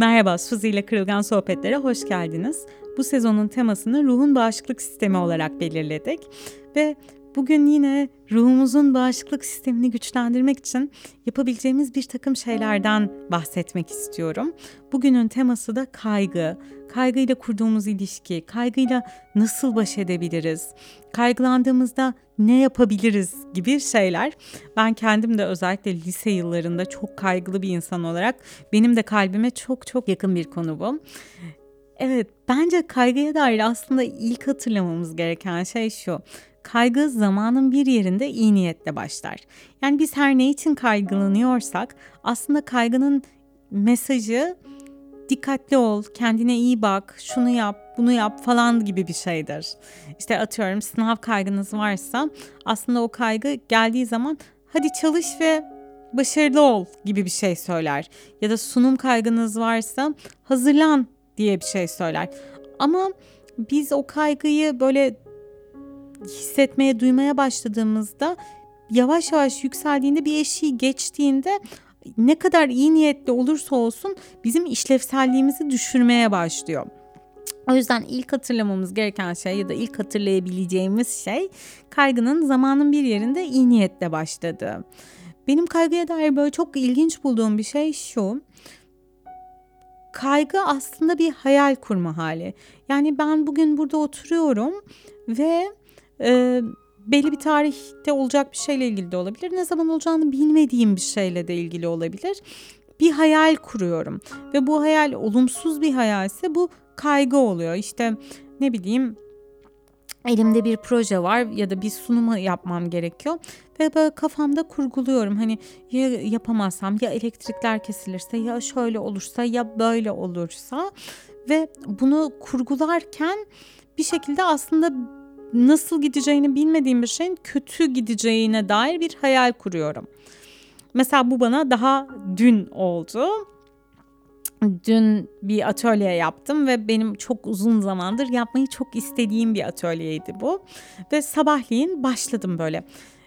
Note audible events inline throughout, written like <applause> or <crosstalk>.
Merhaba, Suzi ile Kırılgan Sohbetlere hoş geldiniz. Bu sezonun temasını ruhun bağışıklık sistemi olarak belirledik. Ve bugün yine ruhumuzun bağışıklık sistemini güçlendirmek için yapabileceğimiz bir takım şeylerden bahsetmek istiyorum. Bugünün teması da kaygı. Kaygıyla kurduğumuz ilişki, kaygıyla nasıl baş edebiliriz, kaygılandığımızda ne yapabiliriz gibi şeyler. Ben kendim de özellikle lise yıllarında çok kaygılı bir insan olarak benim de kalbime çok çok yakın bir konu bu. Evet, bence kaygıya dair aslında ilk hatırlamamız gereken şey şu. Kaygı zamanın bir yerinde iyi niyetle başlar. Yani biz her ne için kaygılanıyorsak aslında kaygının mesajı dikkatli ol, kendine iyi bak, şunu yap, bunu yap falan gibi bir şeydir. İşte atıyorum sınav kaygınız varsa aslında o kaygı geldiği zaman hadi çalış ve başarılı ol gibi bir şey söyler. Ya da sunum kaygınız varsa hazırlan diye bir şey söyler. Ama biz o kaygıyı böyle hissetmeye, duymaya başladığımızda yavaş yavaş yükseldiğinde bir eşiği geçtiğinde ne kadar iyi niyetli olursa olsun bizim işlevselliğimizi düşürmeye başlıyor. O yüzden ilk hatırlamamız gereken şey ya da ilk hatırlayabileceğimiz şey kaygının zamanın bir yerinde iyi niyetle başladı. Benim kaygıya dair böyle çok ilginç bulduğum bir şey şu. Kaygı aslında bir hayal kurma hali. Yani ben bugün burada oturuyorum ve e, belli bir tarihte olacak bir şeyle ilgili de olabilir. Ne zaman olacağını bilmediğim bir şeyle de ilgili olabilir. Bir hayal kuruyorum ve bu hayal olumsuz bir hayalse bu kaygı oluyor. İşte ne bileyim elimde bir proje var ya da bir sunumu yapmam gerekiyor ve böyle kafamda kurguluyorum hani ya yapamazsam ya elektrikler kesilirse ya şöyle olursa ya böyle olursa ve bunu kurgularken bir şekilde aslında nasıl gideceğini bilmediğim bir şeyin kötü gideceğine dair bir hayal kuruyorum. Mesela bu bana daha dün oldu. Dün bir atölye yaptım ve benim çok uzun zamandır yapmayı çok istediğim bir atölyeydi bu. Ve sabahleyin başladım böyle.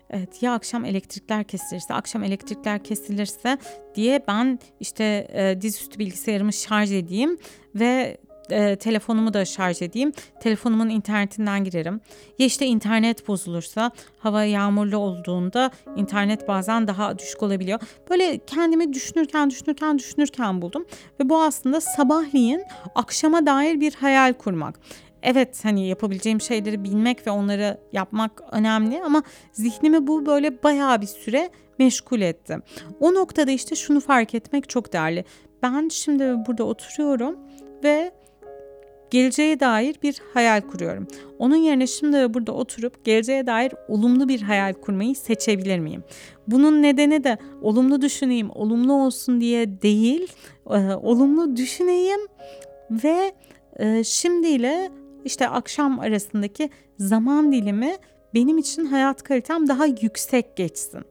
Evet ya akşam elektrikler kesilirse, akşam elektrikler kesilirse diye ben işte e, dizüstü bilgisayarımı şarj edeyim ve e, telefonumu da şarj edeyim. Telefonumun internetinden girerim. Ya işte internet bozulursa hava yağmurlu olduğunda internet bazen daha düşük olabiliyor. Böyle kendimi düşünürken düşünürken düşünürken buldum. Ve bu aslında sabahleyin akşama dair bir hayal kurmak. Evet hani yapabileceğim şeyleri bilmek ve onları yapmak önemli ama zihnimi bu böyle bayağı bir süre meşgul etti. O noktada işte şunu fark etmek çok değerli. Ben şimdi burada oturuyorum ve geleceğe dair bir hayal kuruyorum. Onun yerine şimdi burada oturup geleceğe dair olumlu bir hayal kurmayı seçebilir miyim? Bunun nedeni de olumlu düşüneyim, olumlu olsun diye değil, e, olumlu düşüneyim ve e, şimdiyle işte akşam arasındaki zaman dilimi benim için hayat kalitem daha yüksek geçsin.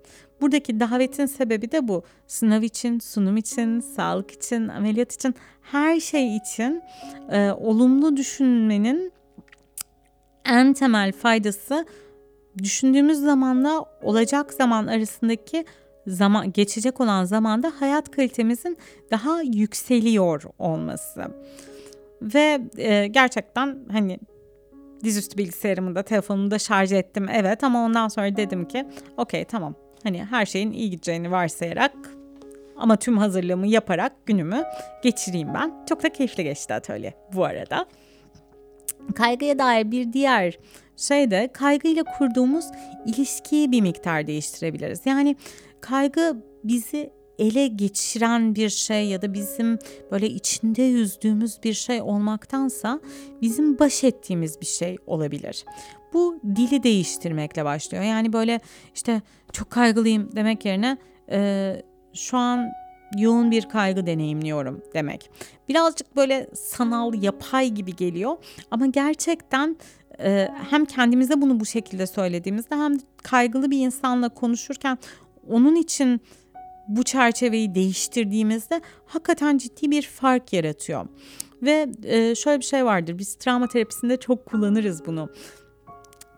Buradaki davetin sebebi de bu. Sınav için, sunum için, sağlık için, ameliyat için, her şey için e, olumlu düşünmenin en temel faydası düşündüğümüz zamanla olacak zaman arasındaki zaman geçecek olan zamanda hayat kalitemizin daha yükseliyor olması. Ve e, gerçekten hani dizüstü bilgisayarımı da telefonumu da şarj ettim evet ama ondan sonra dedim ki okey tamam Hani her şeyin iyi gideceğini varsayarak ama tüm hazırlığımı yaparak günümü geçireyim ben. Çok da keyifli geçti atölye bu arada. Kaygıya dair bir diğer şey de kaygıyla kurduğumuz ilişkiyi bir miktar değiştirebiliriz. Yani kaygı bizi ele geçiren bir şey ya da bizim böyle içinde yüzdüğümüz bir şey olmaktansa bizim baş ettiğimiz bir şey olabilir. Bu dili değiştirmekle başlıyor. Yani böyle işte çok kaygılıyım demek yerine e, şu an yoğun bir kaygı deneyimliyorum demek. Birazcık böyle sanal, yapay gibi geliyor ama gerçekten e, hem kendimize bunu bu şekilde söylediğimizde hem kaygılı bir insanla konuşurken onun için bu çerçeveyi değiştirdiğimizde hakikaten ciddi bir fark yaratıyor. Ve e, şöyle bir şey vardır biz travma terapisinde çok kullanırız bunu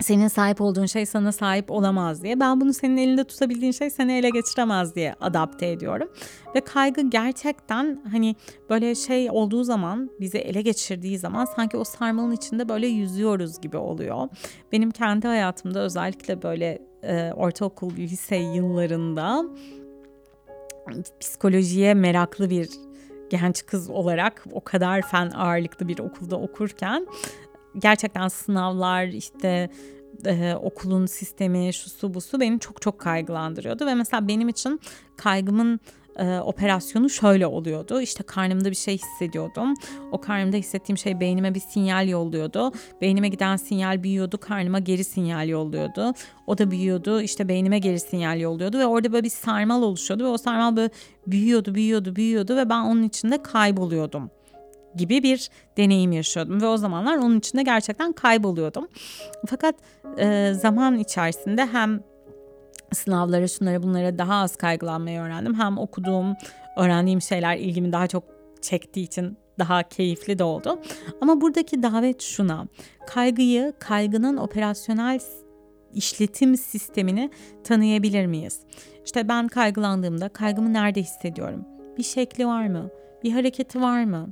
senin sahip olduğun şey sana sahip olamaz diye. Ben bunu senin elinde tutabildiğin şey seni ele geçiremez diye adapte ediyorum. Ve kaygı gerçekten hani böyle şey olduğu zaman bizi ele geçirdiği zaman sanki o sarmalın içinde böyle yüzüyoruz gibi oluyor. Benim kendi hayatımda özellikle böyle e, ortaokul, lise yıllarında psikolojiye meraklı bir genç kız olarak o kadar fen ağırlıklı bir okulda okurken gerçekten sınavlar işte e, okulun sistemi şu su bu su beni çok çok kaygılandırıyordu ve mesela benim için kaygımın e, operasyonu şöyle oluyordu. İşte karnımda bir şey hissediyordum. O karnımda hissettiğim şey beynime bir sinyal yolluyordu. Beynime giden sinyal büyüyordu, karnıma geri sinyal yolluyordu. O da büyüyordu, işte beynime geri sinyal yolluyordu ve orada böyle bir sarmal oluşuyordu ve o sarmal böyle büyüyordu, büyüyordu, büyüyordu ve ben onun içinde kayboluyordum gibi bir deneyim yaşıyordum ve o zamanlar onun içinde gerçekten kayboluyordum. Fakat e, zaman içerisinde hem sınavlara şunlara bunlara daha az kaygılanmayı öğrendim. Hem okuduğum, öğrendiğim şeyler ilgimi daha çok çektiği için daha keyifli de oldu. Ama buradaki davet şuna. Kaygıyı, kaygının operasyonel işletim sistemini tanıyabilir miyiz? İşte ben kaygılandığımda kaygımı nerede hissediyorum? Bir şekli var mı? Bir hareketi var mı?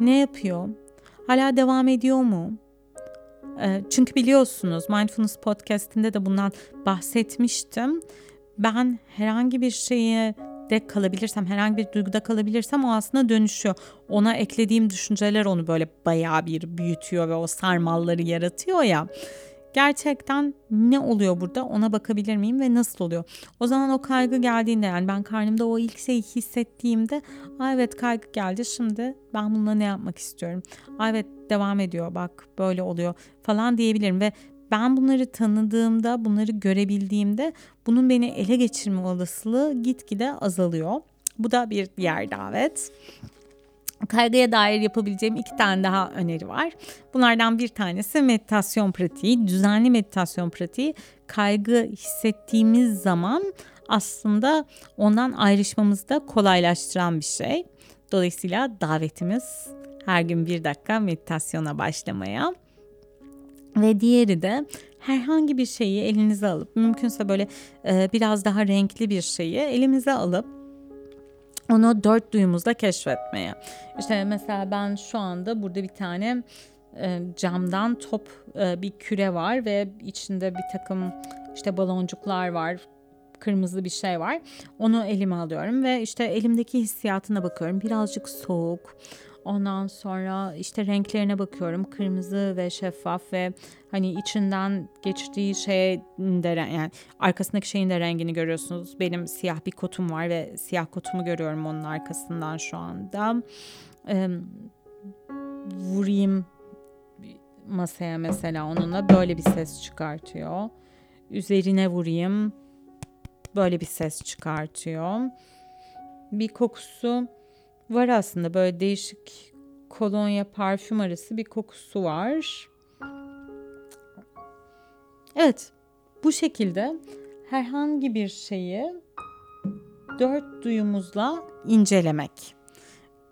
Ne yapıyor? Hala devam ediyor mu? Ee, çünkü biliyorsunuz Mindfulness Podcast'inde de bundan bahsetmiştim. Ben herhangi bir şeye de kalabilirsem, herhangi bir duyguda kalabilirsem o aslında dönüşüyor. Ona eklediğim düşünceler onu böyle bayağı bir büyütüyor ve o sarmalları yaratıyor ya gerçekten ne oluyor burada ona bakabilir miyim ve nasıl oluyor? O zaman o kaygı geldiğinde yani ben karnımda o ilk şeyi hissettiğimde Aa evet kaygı geldi şimdi ben bununla ne yapmak istiyorum? Aa evet devam ediyor bak böyle oluyor falan diyebilirim ve ben bunları tanıdığımda, bunları görebildiğimde bunun beni ele geçirme olasılığı gitgide azalıyor. Bu da bir diğer davet. Kaygıya dair yapabileceğim iki tane daha öneri var. Bunlardan bir tanesi meditasyon pratiği. Düzenli meditasyon pratiği kaygı hissettiğimiz zaman aslında ondan ayrışmamızı da kolaylaştıran bir şey. Dolayısıyla davetimiz her gün bir dakika meditasyona başlamaya. Ve diğeri de herhangi bir şeyi elinize alıp mümkünse böyle e, biraz daha renkli bir şeyi elimize alıp onu dört duyumuzda keşfetmeye. İşte mesela ben şu anda burada bir tane e, camdan top e, bir küre var ve içinde bir takım işte baloncuklar var kırmızı bir şey var. Onu elime alıyorum ve işte elimdeki hissiyatına bakıyorum. Birazcık soğuk, Ondan sonra işte renklerine bakıyorum. Kırmızı ve şeffaf ve hani içinden geçtiği şey de yani arkasındaki şeyin de rengini görüyorsunuz. Benim siyah bir kotum var ve siyah kotumu görüyorum onun arkasından şu anda. Ee, vurayım masaya mesela onunla böyle bir ses çıkartıyor. Üzerine vurayım böyle bir ses çıkartıyor. Bir kokusu var aslında böyle değişik kolonya parfüm arası bir kokusu var. Evet bu şekilde herhangi bir şeyi dört duyumuzla incelemek.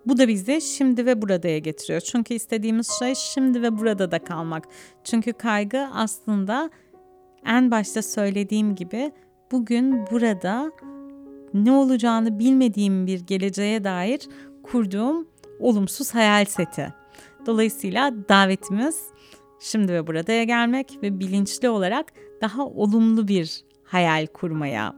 Bu da bizi şimdi ve buradaya getiriyor. Çünkü istediğimiz şey şimdi ve burada da kalmak. Çünkü kaygı aslında en başta söylediğim gibi bugün burada ne olacağını bilmediğim bir geleceğe dair kurduğum olumsuz hayal seti. Dolayısıyla davetimiz şimdi ve buradaya gelmek ve bilinçli olarak daha olumlu bir hayal kurmaya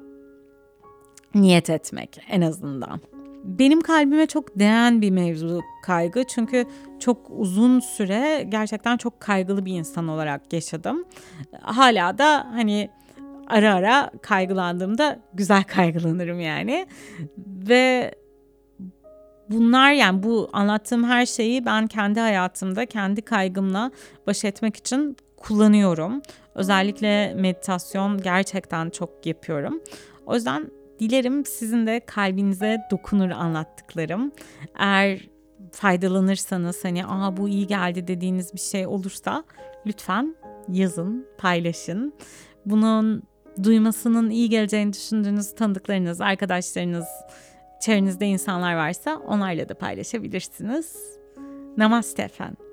niyet etmek en azından. Benim kalbime çok değen bir mevzu kaygı çünkü çok uzun süre gerçekten çok kaygılı bir insan olarak yaşadım. Hala da hani ara ara kaygılandığımda güzel <laughs> kaygılanırım yani. Ve bunlar yani bu anlattığım her şeyi ben kendi hayatımda kendi kaygımla baş etmek için kullanıyorum. Özellikle meditasyon gerçekten çok yapıyorum. O yüzden dilerim sizin de kalbinize dokunur anlattıklarım. Eğer faydalanırsanız hani aa bu iyi geldi dediğiniz bir şey olursa lütfen yazın, paylaşın. Bunun duymasının iyi geleceğini düşündüğünüz tanıdıklarınız, arkadaşlarınız, çevrenizde insanlar varsa onlarla da paylaşabilirsiniz. Namaste efendim.